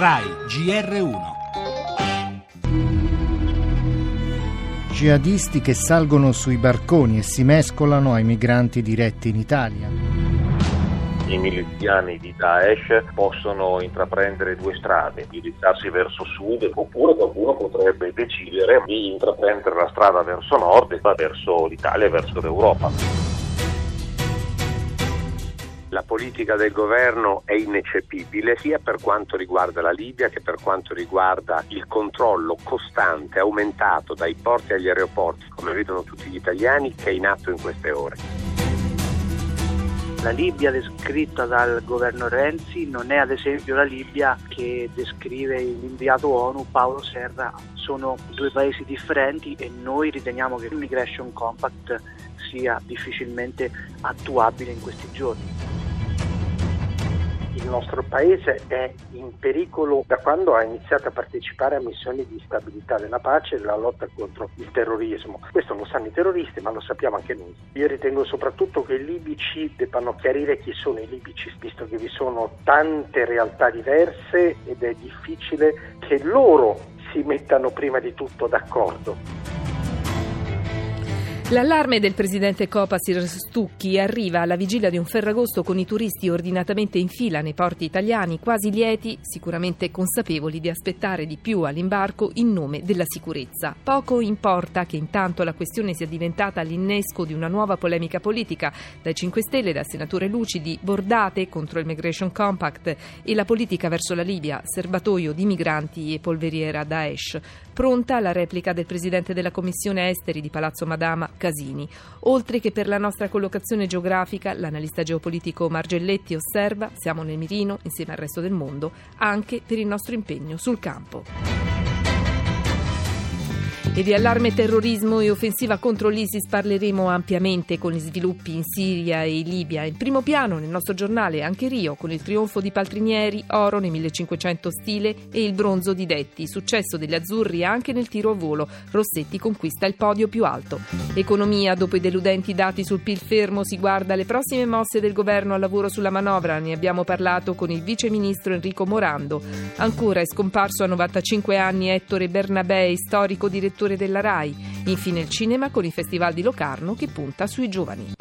RAI GR1 Jihadisti che salgono sui barconi e si mescolano ai migranti diretti in Italia. I miliziani di Daesh possono intraprendere due strade, indirizzarsi verso sud oppure qualcuno potrebbe decidere di intraprendere la strada verso nord e verso l'Italia e verso l'Europa. La politica del governo è ineccepibile sia per quanto riguarda la Libia che per quanto riguarda il controllo costante, aumentato dai porti agli aeroporti, come vedono tutti gli italiani, che è in atto in queste ore. La Libia descritta dal governo Renzi non è ad esempio la Libia che descrive l'inviato ONU Paolo Serra, sono due paesi differenti e noi riteniamo che il Migration Compact sia difficilmente attuabile in questi giorni nostro paese è in pericolo da quando ha iniziato a partecipare a missioni di stabilità della pace e della lotta contro il terrorismo. Questo lo sanno i terroristi, ma lo sappiamo anche noi. Io ritengo soprattutto che i libici debbano chiarire chi sono i libici, visto che vi sono tante realtà diverse ed è difficile che loro si mettano prima di tutto d'accordo. L'allarme del presidente Copasir Stucchi arriva alla vigilia di un ferragosto con i turisti ordinatamente in fila nei porti italiani, quasi lieti, sicuramente consapevoli di aspettare di più all'imbarco in nome della sicurezza. Poco importa che intanto la questione sia diventata l'innesco di una nuova polemica politica dai 5 Stelle, dal senatore Lucidi, bordate contro il Migration Compact e la politica verso la Libia, serbatoio di migranti e polveriera Daesh. Pronta la replica del presidente della Commissione Esteri di Palazzo Madama Casini. Oltre che per la nostra collocazione geografica, l'analista geopolitico Margelletti osserva siamo nel mirino, insieme al resto del mondo, anche per il nostro impegno sul campo. E di allarme terrorismo e offensiva contro l'ISIS parleremo ampiamente con gli sviluppi in Siria e Libia. In primo piano nel nostro giornale anche Rio con il trionfo di Paltrinieri, oro nel 1500 stile e il bronzo di Detti. Successo degli azzurri anche nel tiro a volo. Rossetti conquista il podio più alto. Economia, dopo i deludenti dati sul PIL fermo, si guarda alle prossime mosse del governo al lavoro sulla manovra. Ne abbiamo parlato con il vice ministro Enrico Morando. Ancora è scomparso a 95 anni Ettore Bernabei, storico direttore direttore della RAI. Infine il cinema con il Festival di Locarno che punta sui giovani.